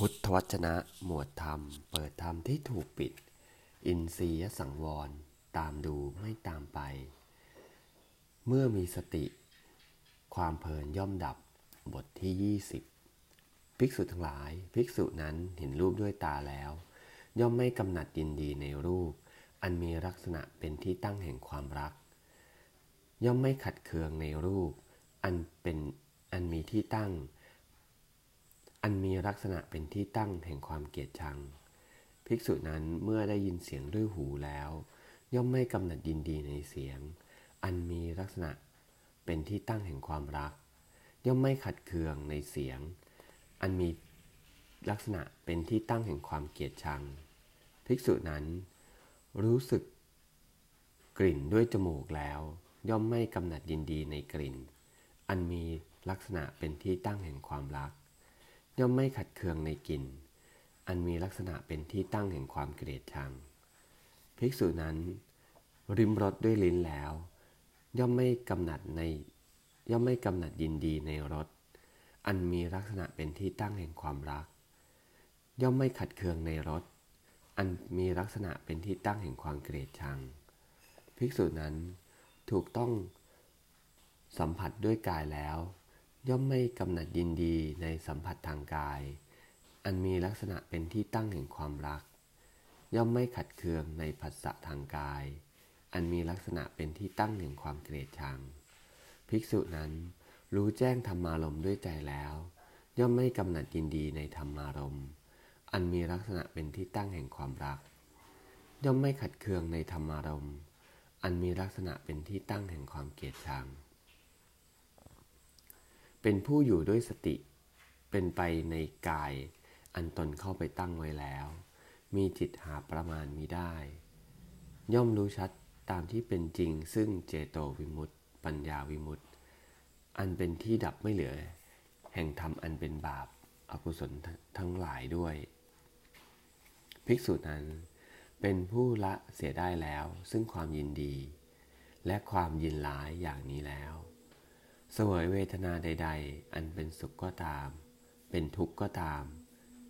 พุทธวจนะหมวดธรรม เปิดธรรมที่ถูกปิด อินทรียสังวร ตามดูไม่ตามไป เมื่อมีสติ ความเพลินย่อมดับบทที่ 20 ภิกษุทั้งหลาย ภิกษุนั้นเห็นรูปด้วยตาแล้ว ย่อมไม่กำหนัดยินดีในรูป อันมีลักษณะเป็นที่ตั้งแห่งความรัก ย่อมไม่ขัดเคืองในรูป อันเป็นอันมีที่ตั้ง อันมีลักษณะเป็นที่ตั้งแห่งความเกลียดชัง ภิกษุนั้นเมื่อได้ยินเสียงด้วยหูแล้ว ย่อมไม่กำหนัดยินดีในเสียง อันมีลักษณะเป็นที่ตั้งแห่งความรัก ย่อมไม่ขัดเคืองในเสียง อันมีลักษณะเป็นที่ตั้งแห่งความเกลียดชัง ภิกษุนั้น รู้สึกกลิ่นด้วยจมูกแล้ว ย่อมไม่กำหนัดยินดีในกลิ่น อันมีลักษณะเป็นที่ตั้งแห่งความรัก ย่อมไม่ขัดเคืองในกลิ่นอันมีลักษณะเป็นที่ตั้งแห่งความเกลียดชัง ภิกษุนั้น ริมรสด้วยลิ้นแล้ว ย่อมไม่กำหนัดใน ย่อมไม่กำหนัดยินดีในรสอันมีลักษณะเป็นที่ตั้งแห่งความรัก ย่อมไม่ขัดเคืองในรสอันมีลักษณะเป็นที่ตั้งแห่งความเกลียดชัง ภิกษุนั้นถูกต้องสัมผัสด้วยกายแล้ว ย่อมไม่กำหนัดยินดีในสัมผัสทางกาย อันมีลักษณะเป็นที่ตั้งแห่งความรัก ย่อมไม่ขัดเคืองในผัสสะทางกาย อันมีลักษณะเป็นที่ตั้งแห่งความเกลียดชัง ภิกษุนั้นรู้แจ้งธรรมารมด้วยใจแล้ว ย่อมไม่กำหนัดยินดีในธรรมารมอันมีลักษณะเป็นที่ตั้งแห่งความรัก ย่อมไม่ขัดเคืองในธรรมารมอันมีลักษณะเป็นที่ตั้งแห่งความเกลียดชัง เป็นผู้อยู่ด้วยสติ เป็นไปในกาย อันตนเข้าไปตั้งไว้แล้ว มีจิตหาประมาณมีได้ ย่อมรู้ชัดตามที่เป็นจริงซึ่งเจโตวิมุตต์ปัญญาวิมุตต์อันเป็นที่ดับไม่เหลือ แห่งธรรมอันเป็นบาปอากุศลทั้งหลายด้วย ภิกษุนั้นเป็นผู้ละเสียได้แล้วซึ่งความยินดี และความยินร้ายอย่างนี้แล้ว สวยเวทนาใด ๆ อันเป็นสุขก็ตาม เป็นทุกข์ก็ตาม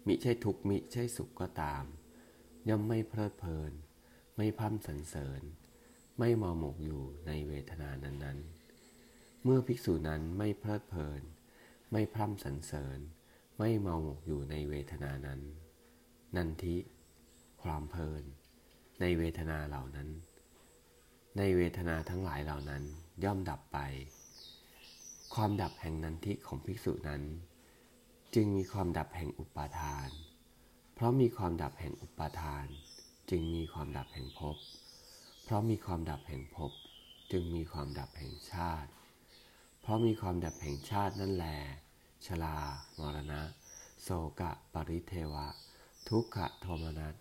มิใช่ทุกข์มิใช่สุขก็ตาม ย่อมไม่เพลิดเพลิน ไม่พัมสรรเสริญ ไม่มอหมกอยู่ในเวทนานั้นๆ เมื่อภิกษุนั้นไม่เพลิดเพลิน ไม่พร่ำสรรเสริญ ไม่เมาหมกอยู่ในเวทนานั้น นันทิ ความเพลิน ในเวทนาเหล่านั้น ในเวทนาทั้งหลายเหล่านั้นย่อมดับไป ความดับแห่งนันทิของภิกษุนั้น จึงมีความดับแห่งอุปาทาน เพราะมีความดับแห่งอุปาทาน จึงมีความดับแห่งภพ เพราะมีความดับแห่งภพจึงมีความดับแห่งชาติ เพราะมีความดับแห่งชาตินั่นแหลชลา มรณะ โสกะ ปริเทวะ ทุกขะโทมนัส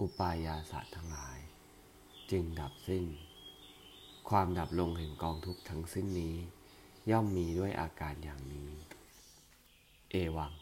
อุปายาสัตทั้งหลาย จึงดับสิ้น ความดับลงแห่งกองทุกข์ทั้งสิ้นนี้ ย่อมมีด้วยอาการอย่างนี้ เอวัง